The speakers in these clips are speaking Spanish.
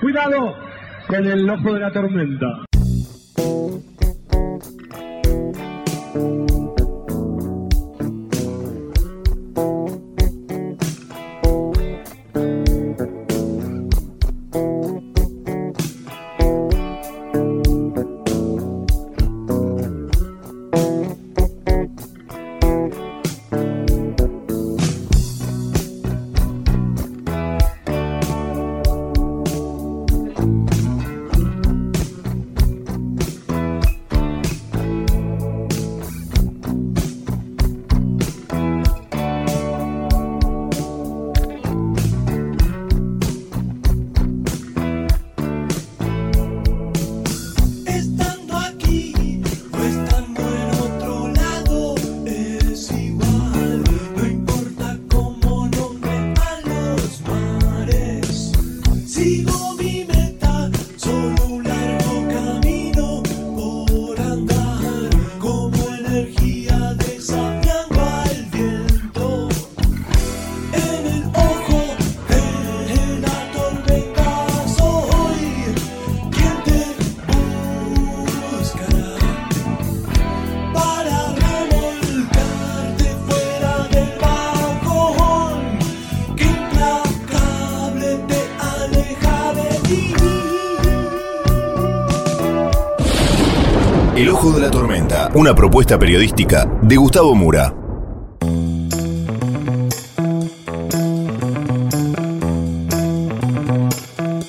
Cuidado con el ojo de la tormenta. Una propuesta periodística de Gustavo Mura.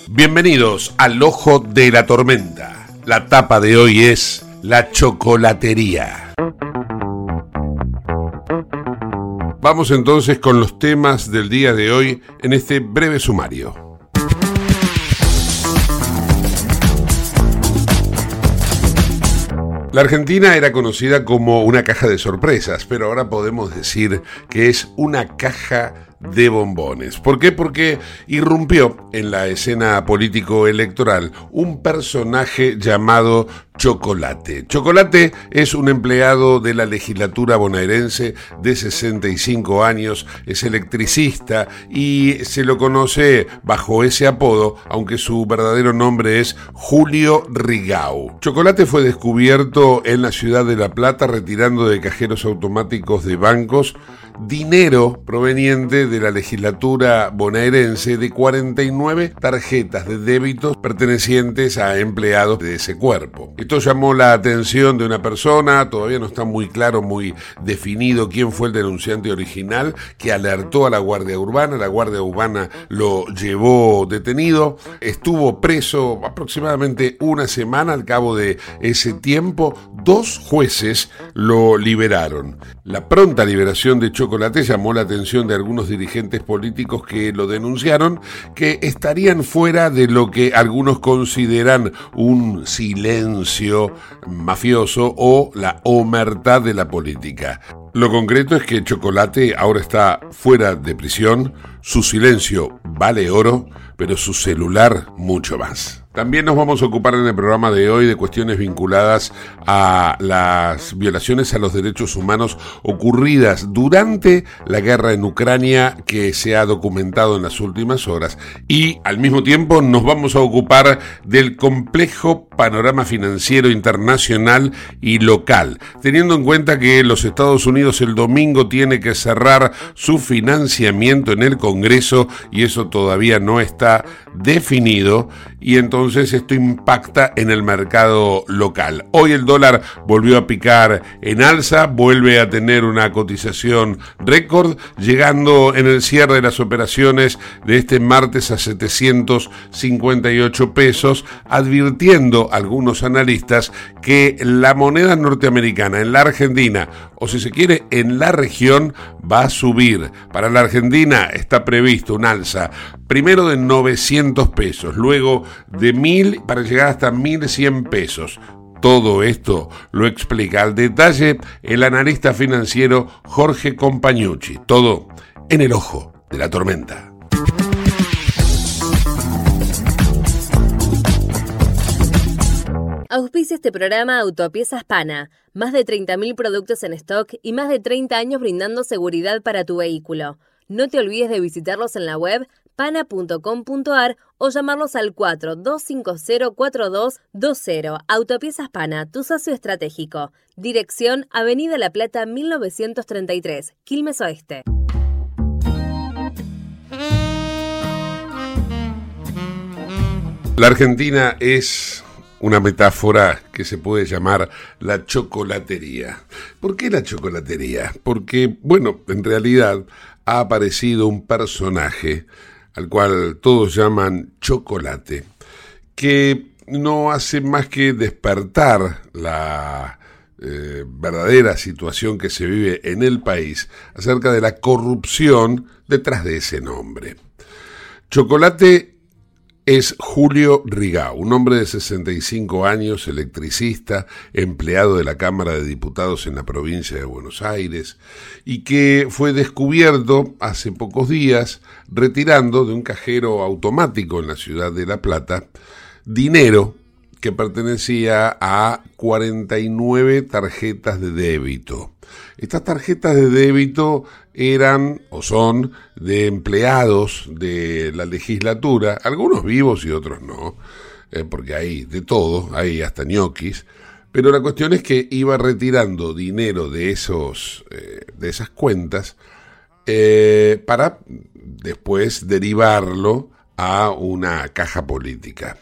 Bienvenidos al Ojo de la Tormenta. La tapa de hoy es la chocolatería. Vamos entonces con los temas del día de hoy en este breve sumario. La Argentina era conocida como una caja de sorpresas, pero ahora podemos decir que es una caja de bombones. ¿Por qué? Porque irrumpió en la escena político-electoral un personaje llamado Chocolate. Chocolate es un empleado de la legislatura bonaerense de 65 años, es electricista y se lo conoce bajo ese apodo, aunque su verdadero nombre es Julio Rigau. Chocolate fue descubierto en la ciudad de La Plata retirando de cajeros automáticos de bancos dinero proveniente de la legislatura bonaerense de 49 tarjetas de débitos pertenecientes a empleados de ese cuerpo. Esto llamó la atención de una persona, todavía no está muy claro, muy definido quién fue el denunciante original, que alertó a la Guardia Urbana, la Guardia Urbana lo llevó detenido, estuvo preso aproximadamente una semana, al cabo de ese tiempo, dos jueces lo liberaron. La pronta liberación de Chocolate llamó la atención de algunos dirigentes políticos que lo denunciaron, que estarían fuera de lo que algunos consideran un silencio mafioso o la omertad de la política. Lo concreto es que Chocolate ahora está fuera de prisión, su silencio vale oro, pero su celular mucho más. También nos vamos a ocupar en el programa de hoy de cuestiones vinculadas a las violaciones a los derechos humanos ocurridas durante la guerra en Ucrania que se ha documentado en las últimas horas. Y al mismo tiempo nos vamos a ocupar del complejo panorama financiero internacional y local, teniendo en cuenta que los Estados Unidos el domingo tiene que cerrar su financiamiento en el Congreso y eso todavía no está definido y entonces esto impacta en el mercado local. Hoy el dólar volvió a picar en alza, vuelve a tener una cotización récord, llegando en el cierre de las operaciones de este martes a 758 pesos, advirtiendo algunos analistas que la moneda norteamericana en la Argentina, o si se quiere, en la región, va a subir. Para la Argentina está previsto un alza primero de 900 pesos, luego de 1000 para llegar hasta 1100 pesos. Todo esto lo explica al detalle el analista financiero Jorge Compañucci. Todo en el ojo de la tormenta. Auspicia este programa Autopiezas Pana. Más de 30.000 productos en stock y más de 30 años brindando seguridad para tu vehículo. No te olvides de visitarlos en la web pana.com.ar o llamarlos al 42504220. Autopiezas Pana, tu socio estratégico. Dirección Avenida La Plata 1933, Quilmes Oeste. La Argentina es una metáfora que se puede llamar la chocolatería. ¿Por qué la chocolatería? Porque, bueno, en realidad ha aparecido un personaje al cual todos llaman chocolate, que no hace más que despertar la eh, verdadera situación que se vive en el país acerca de la corrupción detrás de ese nombre. Chocolate es Julio Rigau, un hombre de 65 años, electricista, empleado de la Cámara de Diputados en la provincia de Buenos Aires, y que fue descubierto hace pocos días retirando de un cajero automático en la ciudad de La Plata dinero que pertenecía a 49 tarjetas de débito. Estas tarjetas de débito eran o son de empleados de la legislatura, algunos vivos y otros no, eh, porque hay de todo, hay hasta ñoquis, pero la cuestión es que iba retirando dinero de, esos, eh, de esas cuentas eh, para después derivarlo a una caja política.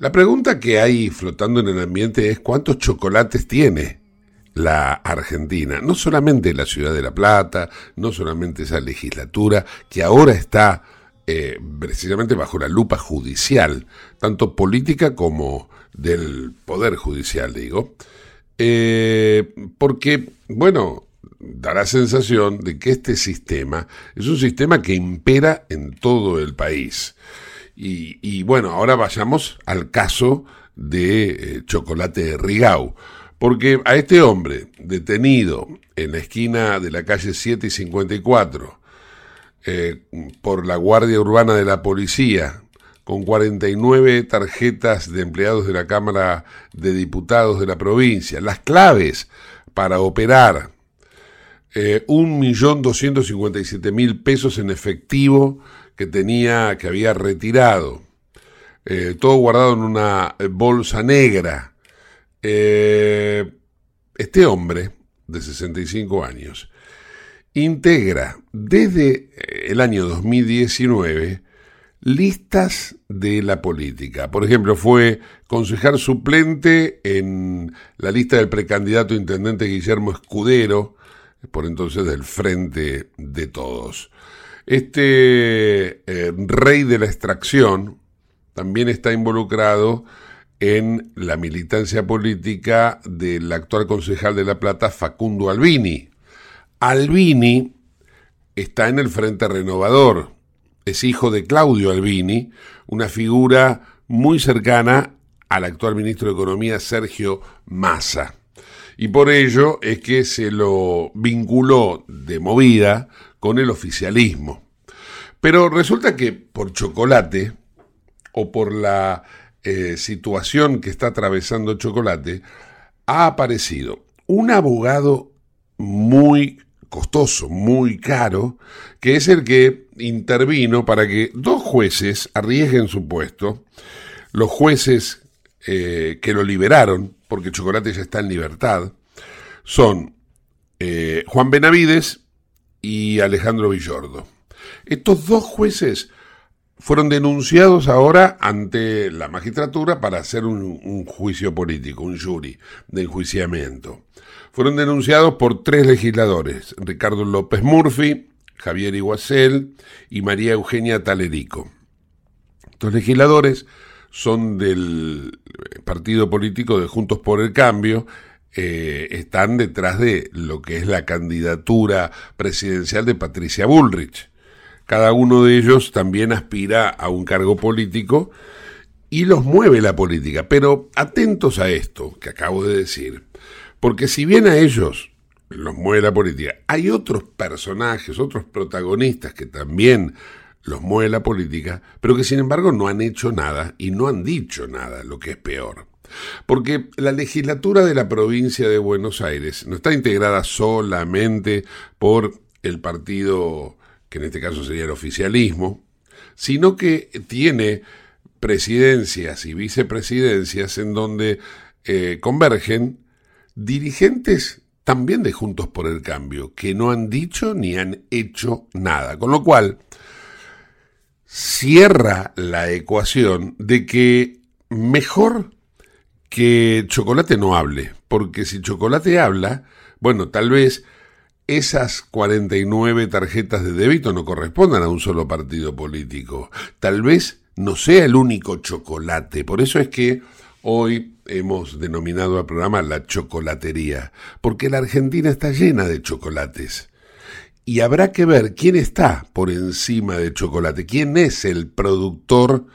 La pregunta que hay flotando en el ambiente es cuántos chocolates tiene la Argentina, no solamente la ciudad de La Plata, no solamente esa legislatura que ahora está eh, precisamente bajo la lupa judicial, tanto política como del poder judicial, digo, eh, porque, bueno, da la sensación de que este sistema es un sistema que impera en todo el país. Y, bueno, ahora vayamos al caso de eh, Chocolate Rigau. Porque a este hombre detenido en la esquina de la calle 7 y 54 eh, por la Guardia Urbana de la Policía, con 49 tarjetas de empleados de la Cámara de Diputados de la provincia, las claves para operar eh, 1.257.000 pesos en efectivo que tenía, que había retirado, eh, todo guardado en una bolsa negra. Eh, este hombre, de 65 años, integra desde el año 2019 listas de la política. Por ejemplo, fue concejal suplente en la lista del precandidato intendente Guillermo Escudero, por entonces del Frente de Todos. Este eh, rey de la extracción también está involucrado en la militancia política del actual concejal de La Plata, Facundo Albini. Albini está en el Frente Renovador, es hijo de Claudio Albini, una figura muy cercana al actual ministro de Economía, Sergio Massa. Y por ello es que se lo vinculó de movida con el oficialismo. Pero resulta que por chocolate o por la eh, situación que está atravesando chocolate, ha aparecido un abogado muy costoso, muy caro, que es el que intervino para que dos jueces arriesguen su puesto, los jueces eh, que lo liberaron, porque Chocolate ya está en libertad, son eh, Juan Benavides y Alejandro Villordo. Estos dos jueces fueron denunciados ahora ante la magistratura para hacer un, juicio político, un jury de enjuiciamiento. Fueron denunciados por tres legisladores, Ricardo López Murphy, Javier Iguacel y María Eugenia Talerico. Estos legisladores son del partido político de Juntos por el Cambio eh, están detrás de lo que es la candidatura presidencial de Patricia Bullrich. Cada uno de ellos también aspira a un cargo político y los mueve la política. Pero atentos a esto que acabo de decir, porque si bien a ellos los mueve la política, hay otros personajes, otros protagonistas que también los mueve la política, pero que sin embargo no han hecho nada y no han dicho nada, lo que es peor. Porque la legislatura de la provincia de Buenos Aires no está integrada solamente por el partido que en este caso sería el oficialismo, sino que tiene presidencias y vicepresidencias en donde eh, convergen dirigentes también de Juntos por el Cambio, que no han dicho ni han hecho nada. Con lo cual, cierra la ecuación de que mejor que Chocolate no hable, porque si Chocolate habla, bueno, tal vez esas 49 tarjetas de débito no correspondan a un solo partido político. Tal vez no sea el único chocolate. Por eso es que hoy hemos denominado al programa la chocolatería, porque la Argentina está llena de chocolates. Y habrá que ver quién está por encima de chocolate, quién es el productor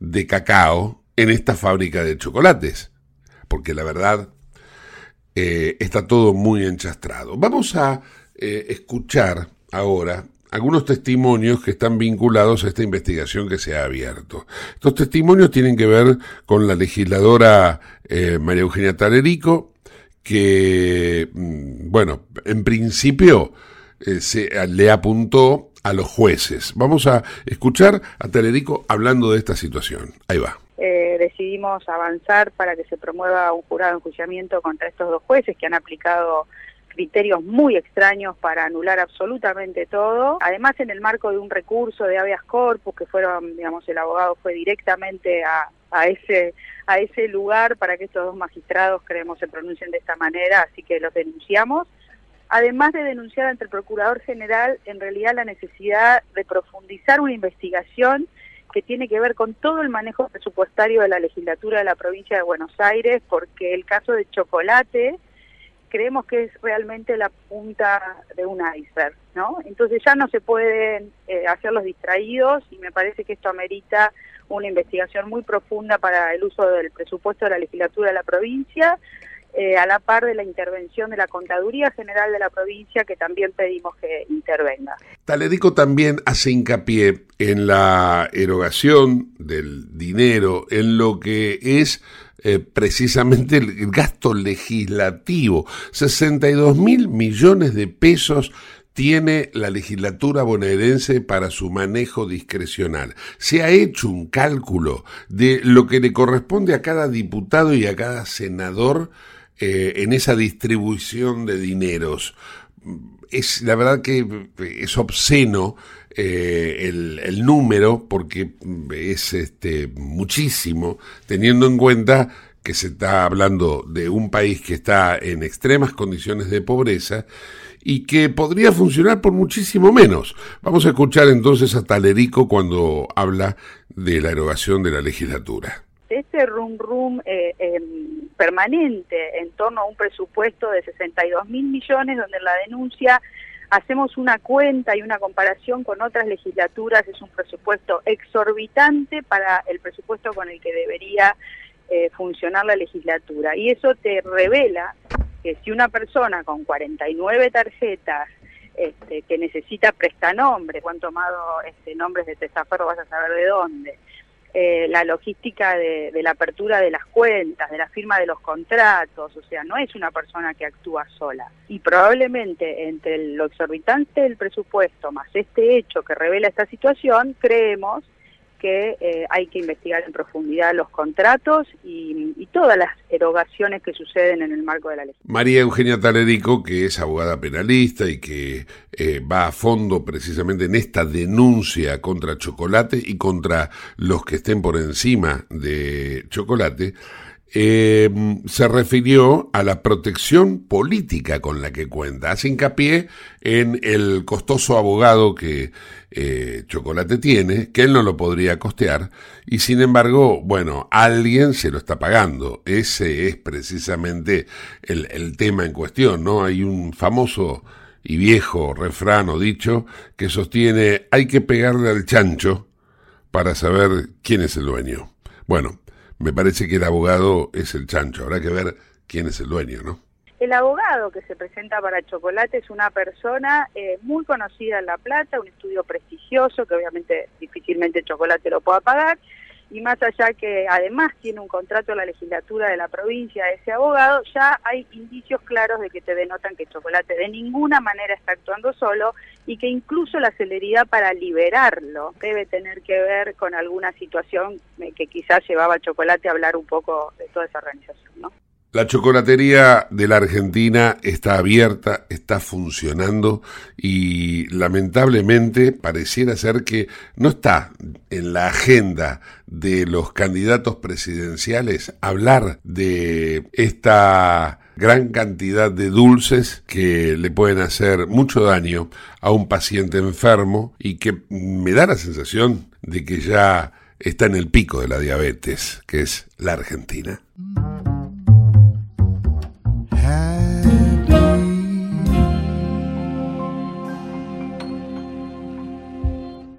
de cacao en esta fábrica de chocolates. Porque la verdad eh, está todo muy enchastrado. Vamos a eh, escuchar ahora algunos testimonios que están vinculados a esta investigación que se ha abierto. Estos testimonios tienen que ver con la legisladora eh, María Eugenia Talerico, que, mm, bueno, en principio se, le apuntó a los jueces. Vamos a escuchar a Talerico hablando de esta situación. Ahí va eh, decidimos avanzar para que se promueva un jurado de enjuiciamiento contra estos dos jueces que han aplicado criterios muy extraños para anular absolutamente todo. Además, en el marco de un recurso de habeas corpus, que fueron, digamos, el abogado fue directamente a, a ese a ese lugar para que estos dos magistrados, creemos, se pronuncien de esta manera, así que los denunciamos. Además de denunciar ante el Procurador General, en realidad la necesidad de profundizar una investigación que tiene que ver con todo el manejo presupuestario de la legislatura de la provincia de Buenos Aires, porque el caso de Chocolate creemos que es realmente la punta de un iceberg, ¿no? Entonces ya no se pueden eh, hacer los distraídos y me parece que esto amerita una investigación muy profunda para el uso del presupuesto de la legislatura de la provincia, eh, a la par de la intervención de la Contaduría General de la provincia, que también pedimos que intervenga. Taledico también hace hincapié en la erogación del dinero, en lo que es eh, precisamente el gasto legislativo. 62 mil millones de pesos tiene la legislatura bonaerense para su manejo discrecional. Se ha hecho un cálculo de lo que le corresponde a cada diputado y a cada senador eh, en esa distribución de dineros. Es la verdad que es obsceno eh, el, número porque es este muchísimo teniendo en cuenta que se está hablando de un país que está en extremas condiciones de pobreza y que podría funcionar por muchísimo menos. Vamos a escuchar entonces a Talerico cuando habla de la erogación de la legislatura este rum rum eh, em, permanente en torno a un presupuesto de 62 mil millones, donde en la denuncia hacemos una cuenta y una comparación con otras legislaturas, es un presupuesto exorbitante para el presupuesto con el que debería eh, funcionar la legislatura. Y eso te revela que si una persona con 49 tarjetas este, que necesita prestanombre, cuánto han tomado este, nombres de testaferro, vas a saber de dónde, eh, la logística de, la apertura de las cuentas, de la firma de los contratos, o sea, no es una persona que actúa sola. Y probablemente entre lo exorbitante del presupuesto más este hecho que revela esta situación, creemos que eh, hay que investigar en profundidad los contratos y, todas las erogaciones que suceden en el marco de la ley. María Eugenia Talerico, que es abogada penalista y que eh, va a fondo precisamente en esta denuncia contra Chocolate y contra los que estén por encima de Chocolate, eh, se refirió a la protección política con la que cuenta. Hace hincapié en el costoso abogado que eh, Chocolate tiene, que él no lo podría costear, y sin embargo, bueno, alguien se lo está pagando. Ese es precisamente el, el tema en cuestión, ¿no? Hay un famoso y viejo refrán o dicho que sostiene hay que pegarle al chancho para saber quién es el dueño. Bueno, me parece que el abogado es el chancho. Habrá que ver quién es el dueño, ¿no? El abogado que se presenta para Chocolate es una persona eh, muy conocida en La Plata, un estudio prestigioso que obviamente difícilmente Chocolate lo pueda pagar, y más allá que además tiene un contrato en la legislatura de la provincia ese abogado, ya hay indicios claros de que te denotan que Chocolate de ninguna manera está actuando solo y que incluso la celeridad para liberarlo debe tener que ver con alguna situación que quizás llevaba a Chocolate a hablar un poco de toda esa organización, ¿no? La chocolatería de la Argentina está abierta, está funcionando y lamentablemente pareciera ser que no está en la agenda de los candidatos presidenciales hablar de esta gran cantidad de dulces que le pueden hacer mucho daño a un paciente enfermo y que me da la sensación de que ya está en el pico de la diabetes, que es la Argentina.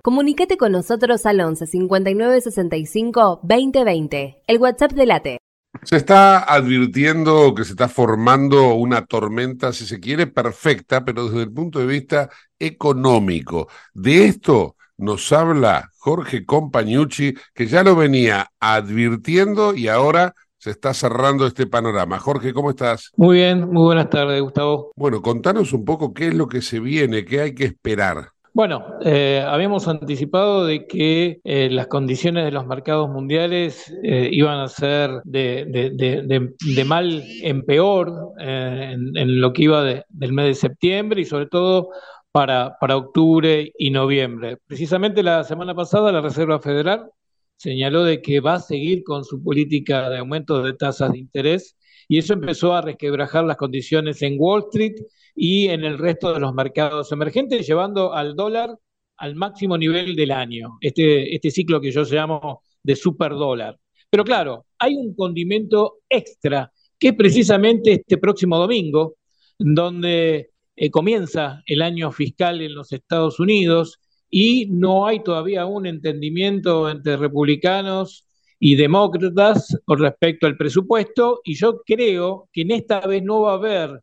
Comunicate con nosotros al 11 59 65 2020, el WhatsApp de Late. Se está advirtiendo que se está formando una tormenta, si se quiere, perfecta, pero desde el punto de vista económico. De esto nos habla Jorge Compañucci, que ya lo venía advirtiendo y ahora se está cerrando este panorama. Jorge, ¿cómo estás? Muy bien, muy buenas tardes, Gustavo. Bueno, contanos un poco qué es lo que se viene, qué hay que esperar. Bueno, eh, habíamos anticipado de que eh, las condiciones de los mercados mundiales eh, iban a ser de, mal en peor en, lo que iba del mes de septiembre y sobre todo para, para octubre y noviembre. Precisamente la semana pasada la Reserva Federal señaló de que va a seguir con su política de aumento de tasas de interés y eso empezó a resquebrajar las condiciones en Wall Street y en el resto de los mercados emergentes, llevando al dólar al máximo nivel del año, este, este ciclo que yo llamo de superdólar. Pero claro, hay un condimento extra, que es precisamente este próximo domingo, donde eh, comienza el año fiscal en los Estados Unidos y no hay todavía un entendimiento entre republicanos y demócratas con respecto al presupuesto y yo creo que en esta vez no va a haber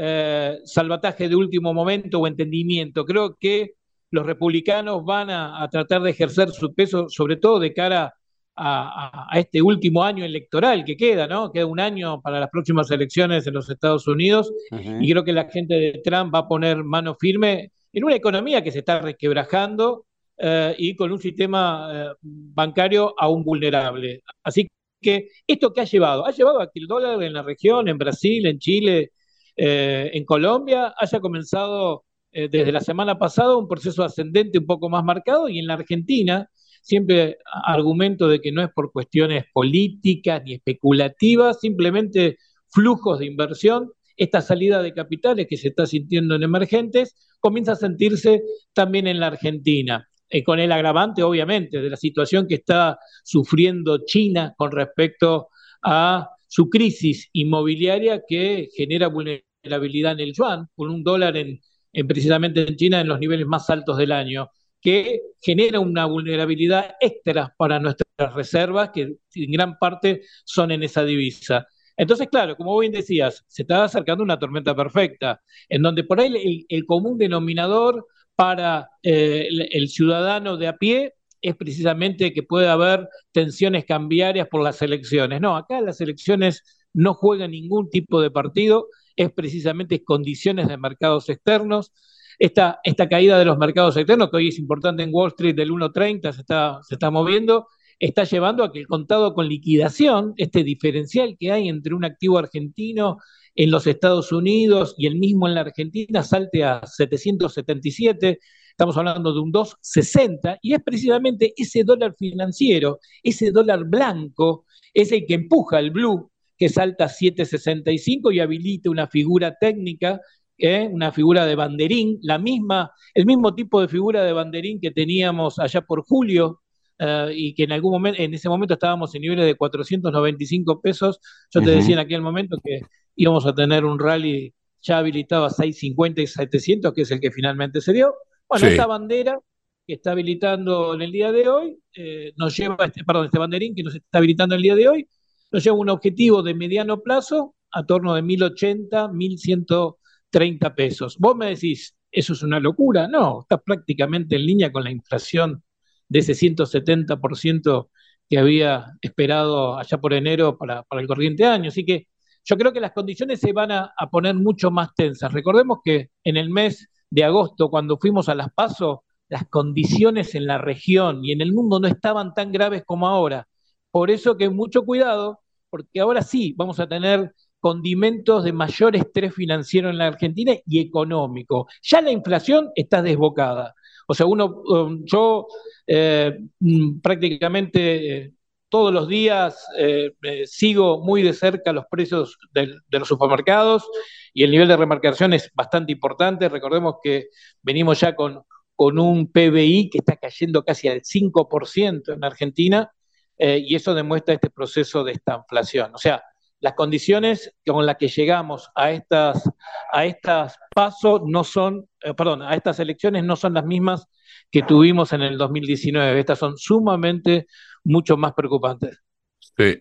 eh, salvataje de último momento o entendimiento. Creo que los republicanos van a, tratar de ejercer su peso, sobre todo de cara a, este último año electoral que queda, ¿no? Queda un año para las próximas elecciones en los Estados Unidos y creo que la gente de Trump va a poner mano firme en una economía que se está resquebrajando eh, y con un sistema eh, bancario aún vulnerable. Así que esto que ha llevado, ha llevado a que el dólar en la región, en Brasil, en Chile, eh, en Colombia, haya comenzado desde la semana pasada un proceso ascendente un poco más marcado y en la Argentina, siempre argumento de que no es por cuestiones políticas ni especulativas, simplemente flujos de inversión, esta salida de capitales que se está sintiendo en emergentes comienza a sentirse también en la Argentina. Eh, con el agravante, obviamente, de la situación que está sufriendo China con respecto a su crisis inmobiliaria que genera vulnerabilidad en el yuan, con un dólar en, precisamente en China en los niveles más altos del año, que genera una vulnerabilidad extra para nuestras reservas, que en gran parte son en esa divisa. Entonces, claro, como bien decías, se está acercando una tormenta perfecta, en donde por ahí el común denominador para eh, el, ciudadano de a pie es precisamente que puede haber tensiones cambiarias por las elecciones. No, acá las elecciones no juegan ningún tipo de partido, es precisamente condiciones de mercados externos. Esta, esta caída de los mercados externos, que hoy es importante en Wall Street del 1.30, se está, se está moviendo, está llevando a que el contado con liquidación, este diferencial que hay entre un activo argentino en los Estados Unidos y el mismo en la Argentina salte a 777, estamos hablando de un 260, y es precisamente ese dólar financiero, ese dólar blanco, es el que empuja el blue, que salta a 765 y habilita una figura técnica ¿eh? una figura de banderín, la misma, el mismo tipo de figura de banderín que teníamos allá por julio eh, y que en algún momento, en ese momento estábamos en niveles de 495 pesos. Yo te decía en aquel momento que íbamos a tener un rally ya habilitado a 650 y 700, que es el que finalmente se dio. Bueno, esta bandera que está habilitando en el día de hoy, eh, nos lleva, este, perdón, este banderín que nos está habilitando el día de hoy, nos lleva un objetivo de mediano plazo a torno de 1080, 1130 pesos. Vos me decís, ¿eso es una locura? No, está prácticamente en línea con la inflación de ese 170% que había esperado allá por enero para, el corriente año. Así que yo creo que las condiciones se van a, poner mucho más tensas. Recordemos que en el mes de agosto, cuando fuimos a las PASO, las condiciones en la región y en el mundo no estaban tan graves como ahora. Por eso que mucho cuidado, porque ahora sí vamos a tener condimentos de mayor estrés financiero en la Argentina y económico. Ya la inflación está desbocada. O sea, uno, um, yo eh, mm, prácticamente eh, todos los días eh, sigo muy de cerca los precios de, los supermercados y el nivel de remarcación es bastante importante. Recordemos que venimos ya con, con un PBI que está cayendo casi al 5% en Argentina y eso demuestra este proceso de esta inflación. O sea, las condiciones con las que llegamos a estas, a estas pasos no son, eh, perdón, a estas elecciones no son las mismas que tuvimos en el 2019. Estas son sumamente mucho más preocupantes.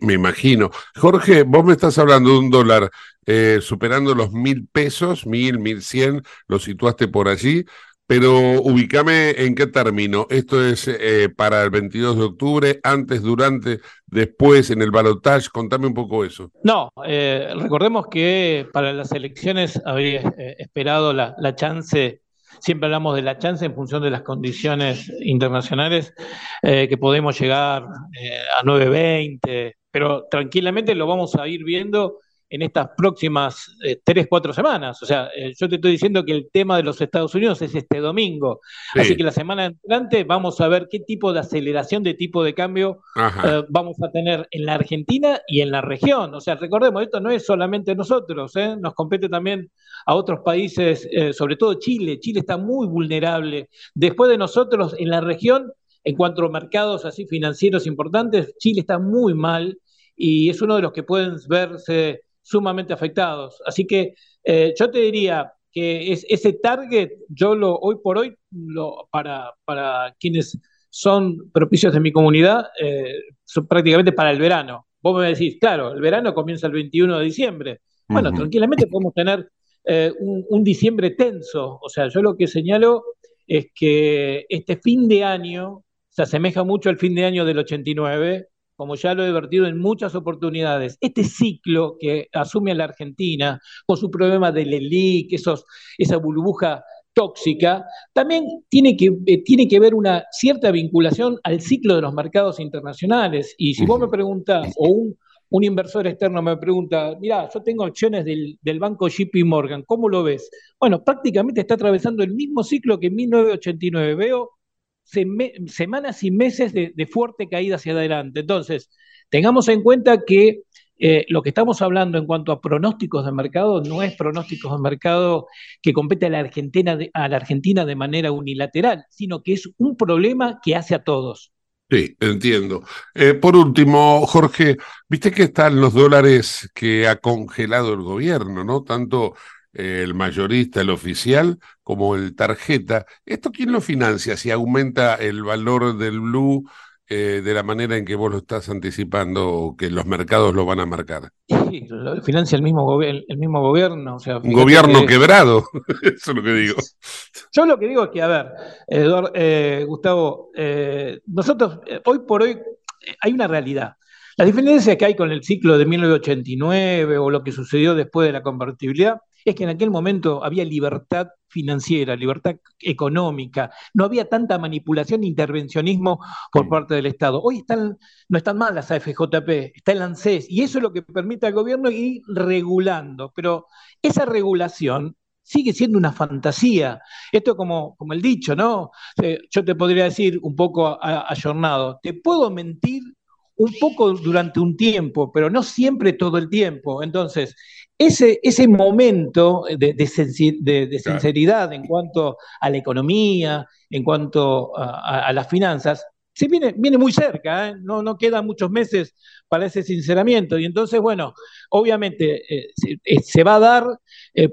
Me imagino. Jorge, vos me estás hablando de un dólar eh, superando los mil pesos, mil, mil cien, lo situaste por allí. Pero ubícame en qué término. Esto es eh, para el 22 de octubre, antes, durante, después, en el balotaje. Contame un poco eso. No, eh, recordemos que para las elecciones habría eh, esperado la, la, chance, siempre hablamos de la chance en función de las condiciones internacionales, que podemos llegar a 9.20, pero tranquilamente lo vamos a ir viendo en estas próximas eh, tres, cuatro semanas. O sea, eh, yo te estoy diciendo que el tema de los Estados Unidos es este domingo. Así que la semana entrante vamos a ver qué tipo de aceleración de tipo de cambio eh, vamos a tener en la Argentina y en la región. O sea, recordemos, esto no es solamente nosotros, nos compete también a otros países, sobre todo Chile. Chile está muy vulnerable. Después de nosotros, en la región, en cuanto a mercados así financieros importantes, Chile está muy mal y es uno de los que pueden verse sumamente afectados. Así que eh, yo te diría que es, ese target, yo lo hoy por hoy, lo, para, para quienes son propicios de mi comunidad, eh, son prácticamente para el verano. Vos me decís, claro, el verano comienza el 21 de diciembre. Bueno, tranquilamente podemos tener eh, un, un, diciembre tenso. O sea, yo lo que señalo es que este fin de año se asemeja mucho al fin de año del 89, como ya lo he vertido en muchas oportunidades, este ciclo que asume la Argentina con su problema del ELIC, esos, esa burbuja tóxica, también tiene que, eh, tiene que ver una cierta vinculación al ciclo de los mercados internacionales. Y si vos me preguntás, o un, un inversor externo me pregunta, mira, yo tengo acciones del, del, banco JP Morgan, ¿cómo lo ves? Bueno, prácticamente está atravesando el mismo ciclo que en 1989. Veo semanas y meses de, fuerte caída hacia adelante. Entonces, tengamos en cuenta que eh, lo que estamos hablando en cuanto a pronósticos de mercado no es pronósticos de mercado que compete a la Argentina de, a la Argentina de manera unilateral, sino que es un problema que hace a todos. Sí, entiendo. Eh, por último, Jorge, viste que están los dólares que ha congelado el gobierno, ¿no? Tanto el mayorista, el oficial, como el tarjeta. ¿Esto quién lo financia? Si aumenta el valor del blue eh, de la manera en que vos lo estás anticipando o que los mercados lo van a marcar. Sí, lo financia el mismo, el mismo gobierno. O sea, Un gobierno quebrado, eso es lo que digo. Yo lo que digo es que, a ver, Eduardo, eh, Gustavo, eh, nosotros hoy por hoy hay una realidad. La diferencia que hay con el ciclo de 1989 o lo que sucedió después de la convertibilidad es que en aquel momento había libertad financiera, libertad económica, no había tanta manipulación e intervencionismo por parte del Estado. Hoy están, no están mal las AFJP, está el ANSES, y eso es lo que permite al gobierno ir regulando, pero esa regulación sigue siendo una fantasía. Esto como, como el dicho, ¿no? Eh, yo te podría decir un poco ayornado, te puedo mentir un poco durante un tiempo, pero no siempre todo el tiempo. Entonces, ese, ese momento de, sinceridad en cuanto a la economía, en cuanto a, las finanzas, se viene, viene muy cerca, ¿eh? no, no quedan muchos meses para ese sinceramiento. Y entonces, bueno, obviamente eh, eh, se, va a dar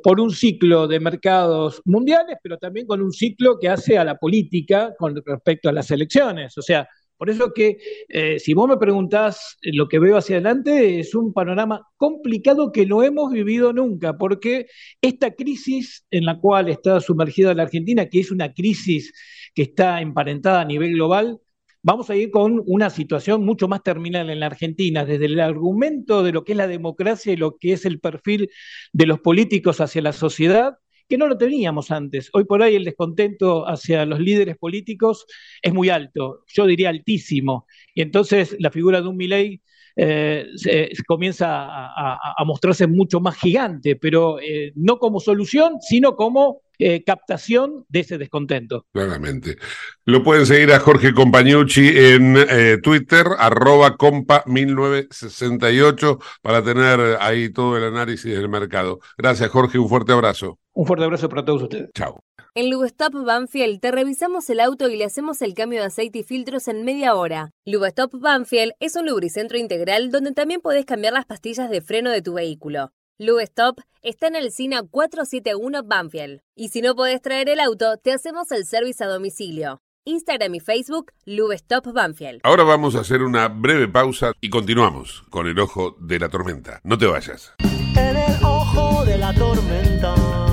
por un ciclo de mercados mundiales, pero también con un ciclo que hace a la política con respecto a las elecciones. O sea, por eso que eh, si vos me preguntás eh, lo que veo hacia adelante es un panorama complicado que no hemos vivido nunca, porque esta crisis en la cual está sumergida la Argentina, que es una crisis que está emparentada a nivel global, vamos a ir con una situación mucho más terminal en la Argentina, desde el argumento de lo que es la democracia y lo que es el perfil de los políticos hacia la sociedad que no lo teníamos antes. Hoy por hoy el descontento hacia los líderes políticos es muy alto, yo diría altísimo. Y entonces la figura de un Milei eh, se, comienza a, mostrarse mucho más gigante, pero eh, no como solución, sino como eh, captación de ese descontento. Claramente. Lo pueden seguir a Jorge Compañucci en Twitter, arroba compa1968, para tener ahí todo el análisis del mercado. Gracias, Jorge, un fuerte abrazo. Un fuerte abrazo para todos ustedes. Chao. En Lubestop Banfield te revisamos el auto y le hacemos el cambio de aceite y filtros en media hora. Lubestop Banfield es un lubricentro integral donde también podés cambiar las pastillas de freno de tu vehículo. Lubestop está en el SINA 471 Banfield. Y si no podés traer el auto, te hacemos el servicio a domicilio. Instagram y Facebook, Lubestop Banfield. Ahora vamos a hacer una breve pausa y continuamos con el ojo de la tormenta. No te vayas. En el ojo de la tormenta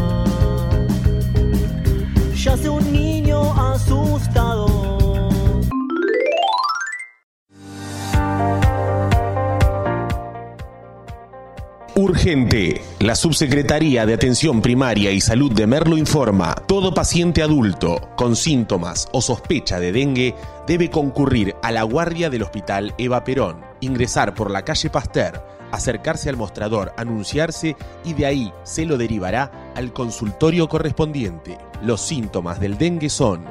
yace un niño asustado. Urgente. La Subsecretaría de Atención Primaria y Salud de Merlo informa, todo paciente adulto con síntomas o sospecha de dengue debe concurrir a la guardia del Hospital Eva Perón, ingresar por la calle Pasteur, acercarse al mostrador, anunciarse y de ahí se lo derivará al consultorio correspondiente. Los síntomas del dengue son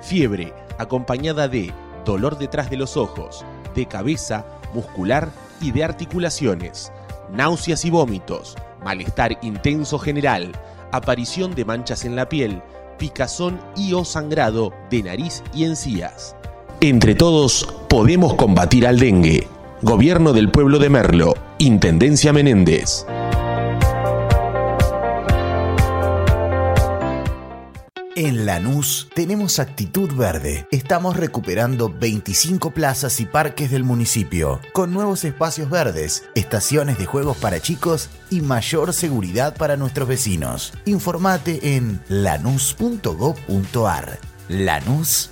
fiebre acompañada de dolor detrás de los ojos, de cabeza, muscular y de articulaciones, náuseas y vómitos, malestar intenso general, aparición de manchas en la piel, picazón y o sangrado de nariz y encías. Entre todos podemos combatir al dengue. Gobierno del Pueblo de Merlo, Intendencia Menéndez. En Lanús tenemos actitud verde. Estamos recuperando 25 plazas y parques del municipio, con nuevos espacios verdes, estaciones de juegos para chicos y mayor seguridad para nuestros vecinos. Informate en lanús.gov.ar. Lanús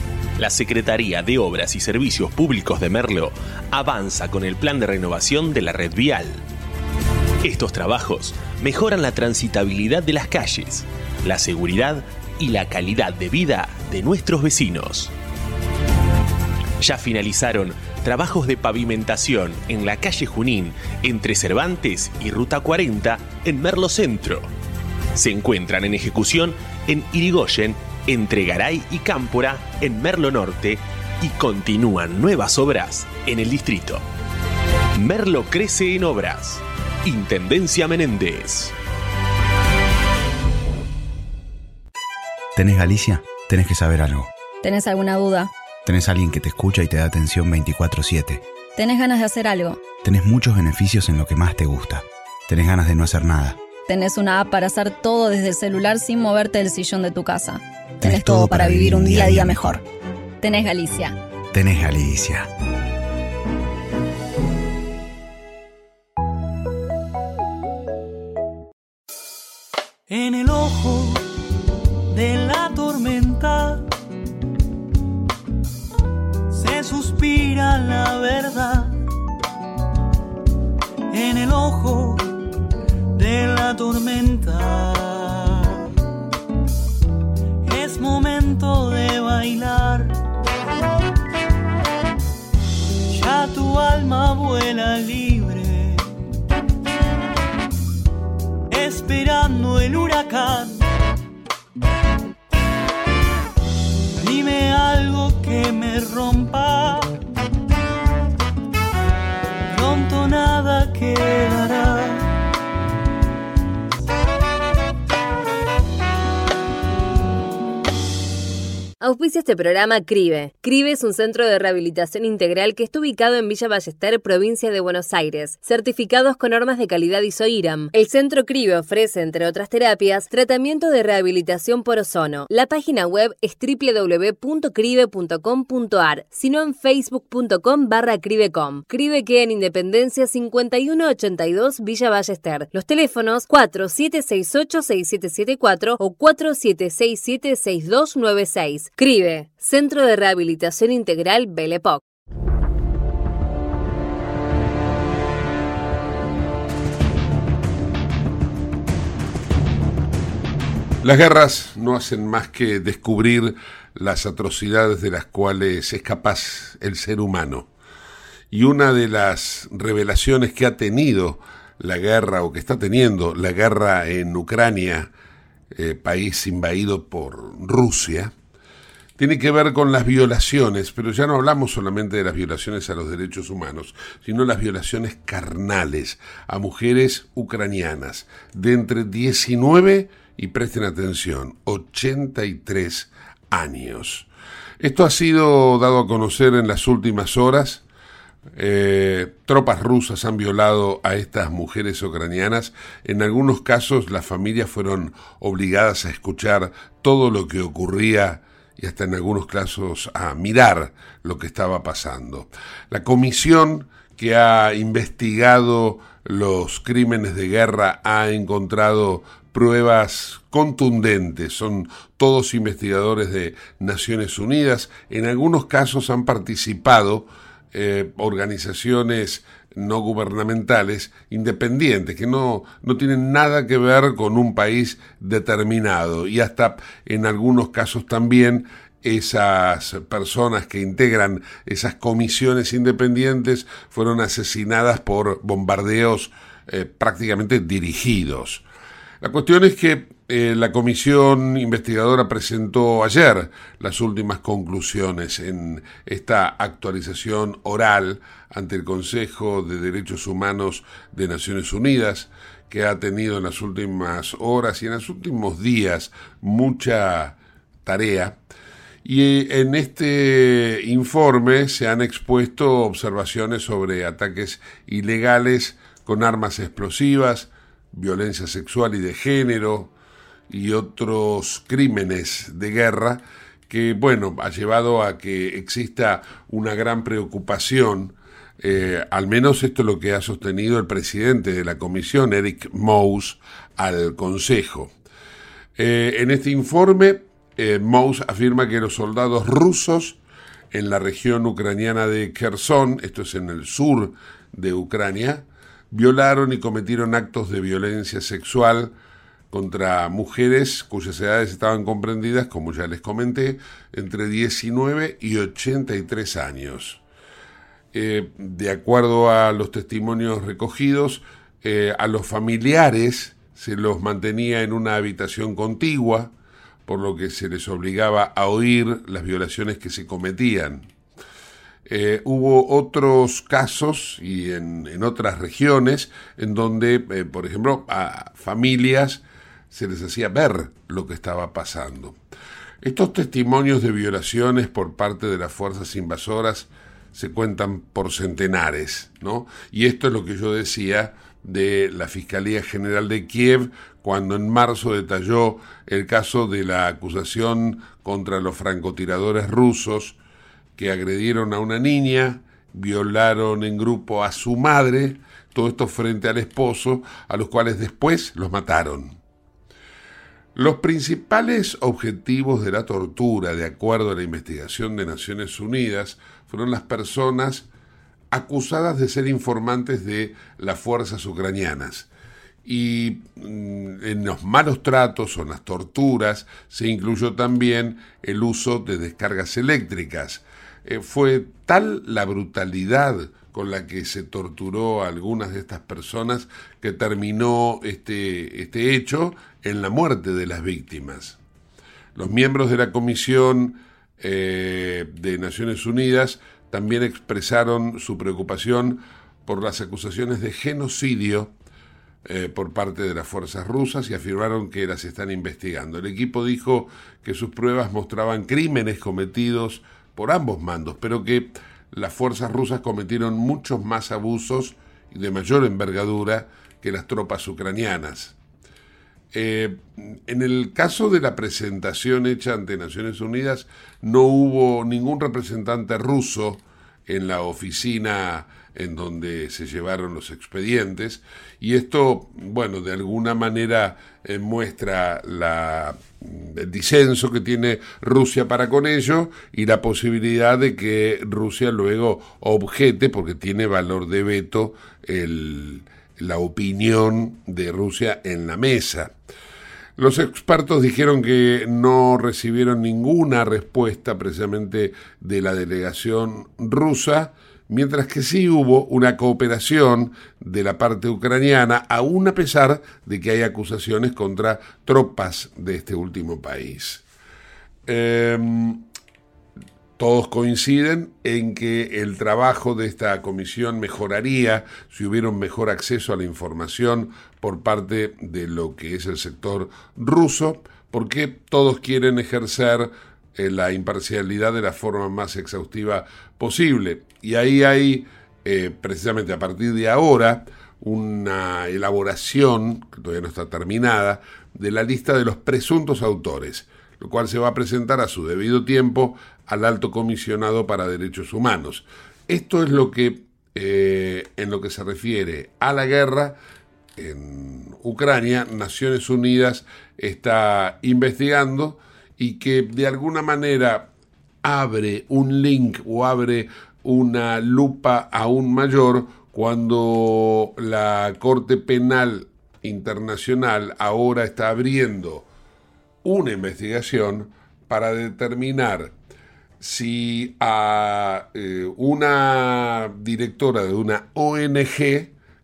La Secretaría de Obras y Servicios Públicos de Merlo avanza con el plan de renovación de la red vial. Estos trabajos mejoran la transitabilidad de las calles, la seguridad y la calidad de vida de nuestros vecinos. Ya finalizaron trabajos de pavimentación en la calle Junín entre Cervantes y Ruta 40 en Merlo Centro. Se encuentran en ejecución en Irigoyen entre Garay y Cámpora en Merlo Norte y continúan nuevas obras en el distrito. Merlo crece en obras. Intendencia Menéndez. ¿Tenés Galicia? Tenés que saber algo. ¿Tenés alguna duda? ¿Tenés alguien que te escucha y te da atención 24/7? ¿Tenés ganas de hacer algo? Tenés muchos beneficios en lo que más te gusta. Tenés ganas de no hacer nada. Tenés una app para hacer todo desde el celular sin moverte del sillón de tu casa. Tenés todo para vivir un día a día mejor. Tenés Galicia. Tenés Galicia. En el ojo de la tormenta se suspira la verdad. En el ojo la tormenta momento de bailar. Ya tu alma vuela libre, esperando el huracán. Auspicia este programa CRIBE. CRIBE es un centro de rehabilitación integral que está ubicado en Villa Ballester, provincia de Buenos Aires, certificados con normas de calidad ISOIRAM. El centro CRIBE ofrece, entre otras terapias, tratamiento de rehabilitación por ozono. La página web es www.cribe.com.ar, sino en facebook.com barra cribecom. CRIBE queda en Independencia 5182 Villa Ballester. Los teléfonos 4768-6774 o 4767-6296. CRIBE, Centro de Rehabilitación Integral Belepoc. Las guerras no hacen más que descubrir las atrocidades de las cuales es capaz el ser humano. Y una de las revelaciones que ha tenido la guerra o que está teniendo la guerra en Ucrania, eh, país invadido por Rusia, tiene que ver con las violaciones, pero ya no hablamos solamente de las violaciones a los derechos humanos, sino las violaciones carnales a mujeres ucranianas de entre 19 y presten atención, 83 años. Esto ha sido dado a conocer en las últimas horas. Eh, tropas rusas han violado a estas mujeres ucranianas. En algunos casos las familias fueron obligadas a escuchar todo lo que ocurría y hasta en algunos casos a mirar lo que estaba pasando. La comisión que ha investigado los crímenes de guerra ha encontrado pruebas contundentes. Son todos investigadores de Naciones Unidas. En algunos casos han participado eh, organizaciones no gubernamentales independientes, que no, no tienen nada que ver con un país determinado. Y hasta en algunos casos también esas personas que integran esas comisiones independientes fueron asesinadas por bombardeos eh, prácticamente dirigidos. La cuestión es que eh, la comisión investigadora presentó ayer las últimas conclusiones en esta actualización oral ante el Consejo de Derechos Humanos de Naciones Unidas, que ha tenido en las últimas horas y en los últimos días mucha tarea. Y en este informe se han expuesto observaciones sobre ataques ilegales con armas explosivas, violencia sexual y de género y otros crímenes de guerra que, bueno, ha llevado a que exista una gran preocupación, eh, al menos esto es lo que ha sostenido el presidente de la comisión, Eric Mous, al Consejo. Eh, en este informe, eh, Mous afirma que los soldados rusos en la región ucraniana de Kherson, esto es en el sur de Ucrania, violaron y cometieron actos de violencia sexual contra mujeres cuyas edades estaban comprendidas, como ya les comenté, entre 19 y 83 años. Eh, de acuerdo a los testimonios recogidos, eh, a los familiares se los mantenía en una habitación contigua, por lo que se les obligaba a oír las violaciones que se cometían. Eh, hubo otros casos y en, otras regiones en donde, por ejemplo, a familias se les hacía ver lo que estaba pasando. Estos testimonios de violaciones por parte de las fuerzas invasoras se cuentan por centenares, ¿no? Y esto es lo que yo decía de la Fiscalía General de Kiev cuando en marzo detalló el caso de la acusación contra los francotiradores rusos que agredieron a una niña, violaron en grupo a su madre, todo esto frente al esposo, a los cuales después los mataron. Los principales objetivos de la tortura, de acuerdo a la investigación de Naciones Unidas, fueron las personas acusadas de ser informantes de las fuerzas ucranianas. Y mm, en los malos tratos o en las torturas se incluyó también el uso de descargas eléctricas, eh, fue tal la brutalidad con la que se torturó a algunas de estas personas que terminó este, este hecho en la muerte de las víctimas. Los miembros de la Comisión eh, de Naciones Unidas también expresaron su preocupación por las acusaciones de genocidio eh, por parte de las fuerzas rusas y afirmaron que las están investigando. El equipo dijo que sus pruebas mostraban crímenes cometidos por ambos mandos, pero que las fuerzas rusas cometieron muchos más abusos y de mayor envergadura que las tropas ucranianas. Eh, en el caso de la presentación hecha ante Naciones Unidas, no hubo ningún representante ruso en la oficina en donde se llevaron los expedientes. Y esto, bueno, de alguna manera eh, muestra la, el disenso que tiene Rusia para con ello y la posibilidad de que Rusia luego objete, porque tiene valor de veto, el, la opinión de Rusia en la mesa. Los expertos dijeron que no recibieron ninguna respuesta precisamente de la delegación rusa, mientras que sí hubo una cooperación de la parte ucraniana, aún a pesar de que hay acusaciones contra tropas de este último país. Em, todos coinciden en que el trabajo de esta comisión mejoraría si hubiera un mejor acceso a la información por parte de lo que es el sector ruso, porque todos quieren ejercer eh, la imparcialidad de la forma más exhaustiva posible. Y ahí hay, eh, precisamente a partir de ahora, una elaboración, que todavía no está terminada, de la lista de los presuntos autores, lo cual se va a presentar a su debido tiempo al alto comisionado para derechos humanos. Esto es lo que, eh, en lo que se refiere a la guerra en Ucrania, Naciones Unidas está investigando y que de alguna manera abre un link o abre una lupa aún mayor cuando la Corte Penal Internacional ahora está abriendo una investigación para determinar si a eh, una directora de una ONG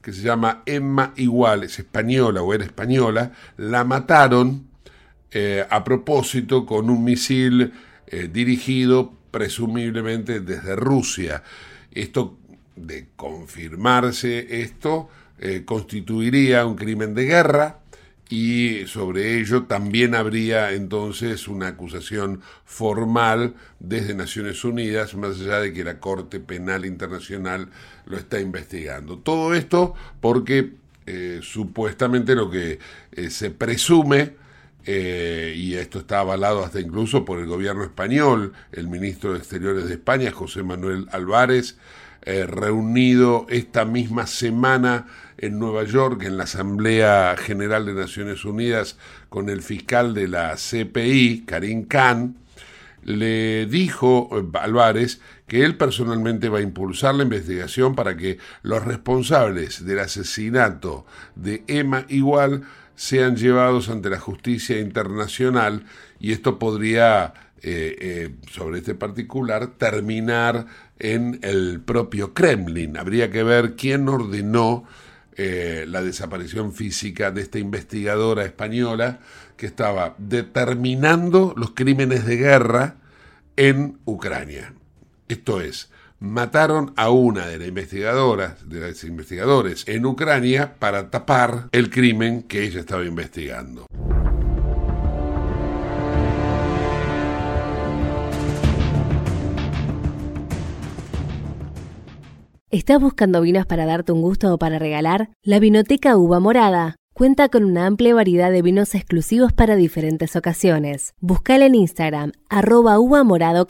que se llama Emma Igual, es española o era española, la mataron eh, a propósito con un misil eh, dirigido presumiblemente desde Rusia. Esto, de confirmarse esto, constituiría un crimen de guerra y sobre ello también habría entonces una acusación formal desde Naciones Unidas, más allá de que la Corte Penal Internacional lo está investigando. Todo esto porque eh, supuestamente lo que eh, se presume, eh, y esto está avalado hasta incluso por el gobierno español, el ministro de Exteriores de España, José Manuel Álvarez, reunido esta misma semana en Nueva York, en la Asamblea General de Naciones Unidas, con el fiscal de la CPI, Karim Khan, le dijo eh, Álvarez que él personalmente va a impulsar la investigación para que los responsables del asesinato de Emma Igual sean llevados ante la justicia internacional y esto podría, eh, eh, sobre este particular, terminar en el propio Kremlin. Habría que ver quién ordenó eh, la desaparición física de esta investigadora española que estaba determinando los crímenes de guerra en Ucrania. Esto es, mataron a una de las investigadoras, de las investigadores en Ucrania para tapar el crimen que ella estaba investigando. ¿Estás buscando vinos para darte un gusto o para regalar? La Vinoteca Uva Morada cuenta con una amplia variedad de vinos exclusivos para diferentes ocasiones. Buscala en Instagram, arroba uva morada.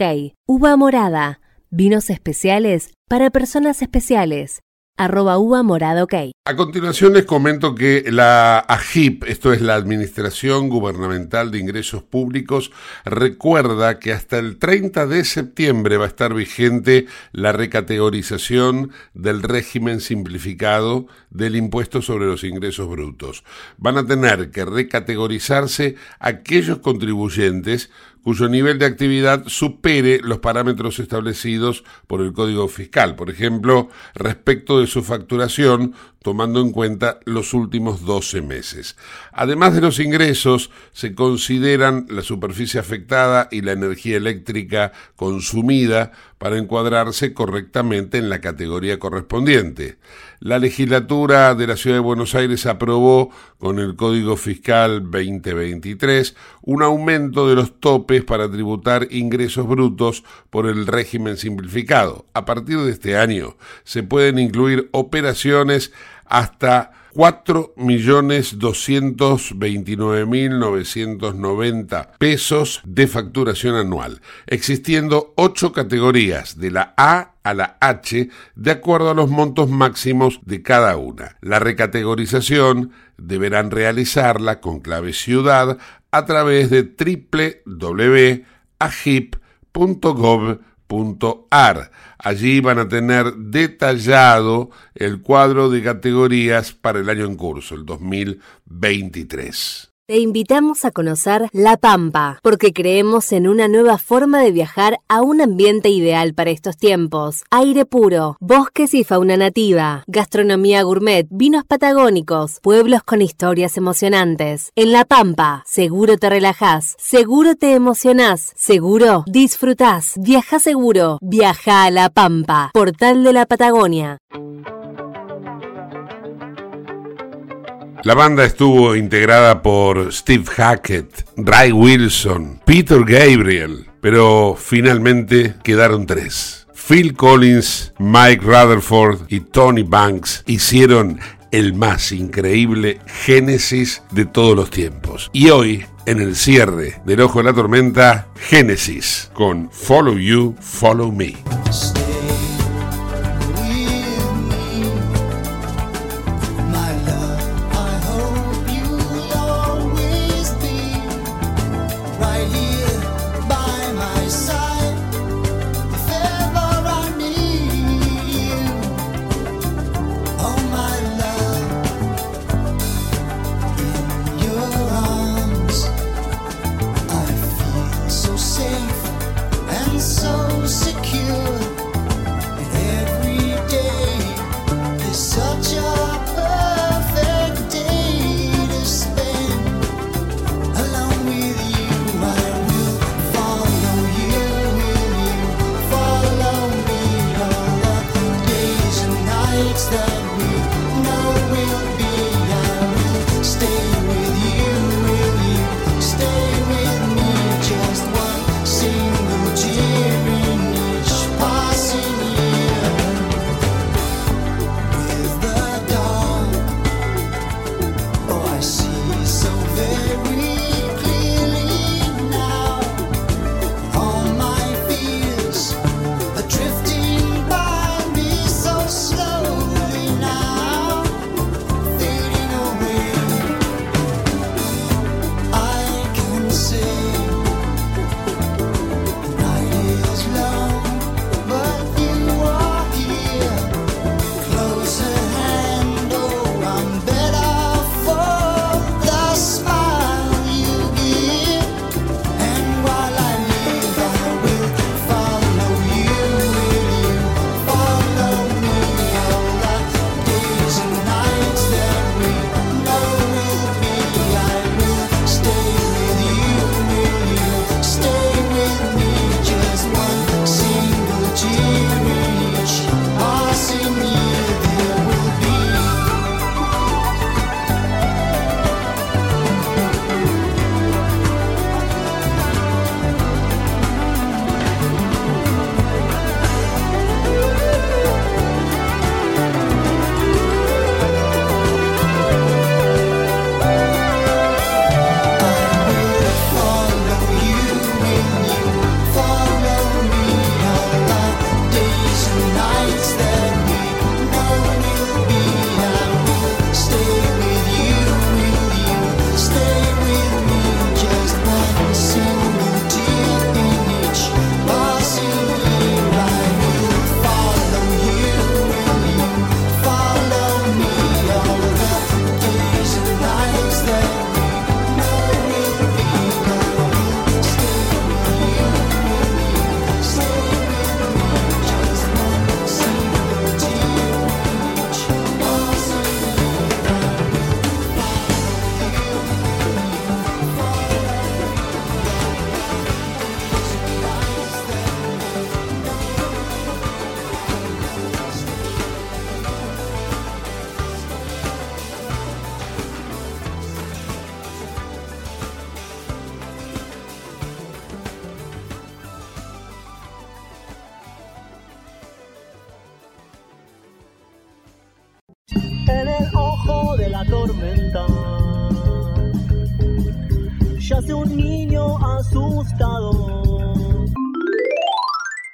Uva morada, vinos especiales para personas especiales arroba uva morado. A continuación les comento que la AGIP, esto es la Administración Gubernamental de Ingresos Públicos, recuerda que hasta el 30 de septiembre va a estar vigente la recategorización del régimen simplificado del impuesto sobre los ingresos brutos. Van a tener que recategorizarse aquellos contribuyentes cuyo nivel de actividad supere los parámetros establecidos por el Código Fiscal, por ejemplo, respecto de su facturación, tomando en cuenta los últimos 12 meses. Además de los ingresos, se consideran la superficie afectada y la energía eléctrica consumida para encuadrarse correctamente en la categoría correspondiente. La legislatura de la Ciudad de Buenos Aires aprobó con el Código Fiscal 2023 un aumento de los topes para tributar ingresos brutos por el régimen simplificado. A partir de este año se pueden incluir operaciones hasta 4.229.990 pesos de facturación anual, existiendo ocho categorías de la A a la H de acuerdo a los montos máximos de cada una. La recategorización deberán realizarla con clave ciudad a través de www.agip.gov .ar. Allí van a tener detallado el cuadro de categorías para el año en curso, el 2023. Te invitamos a conocer La Pampa, porque creemos en una nueva forma de viajar a un ambiente ideal para estos tiempos. Aire puro, bosques y fauna nativa, gastronomía gourmet, vinos patagónicos, pueblos con historias emocionantes. En La Pampa, seguro te relajás, seguro te emocionás, seguro disfrutás. Viaja seguro, viaja a La Pampa, portal de la Patagonia. La banda estuvo integrada por Steve Hackett, Ray Wilson, Peter Gabriel, pero finalmente quedaron tres. Phil Collins, Mike Rutherford y Tony Banks hicieron el más increíble génesis de todos los tiempos. Y hoy, en el cierre del Ojo de la Tormenta, Génesis con Follow You, Follow Me.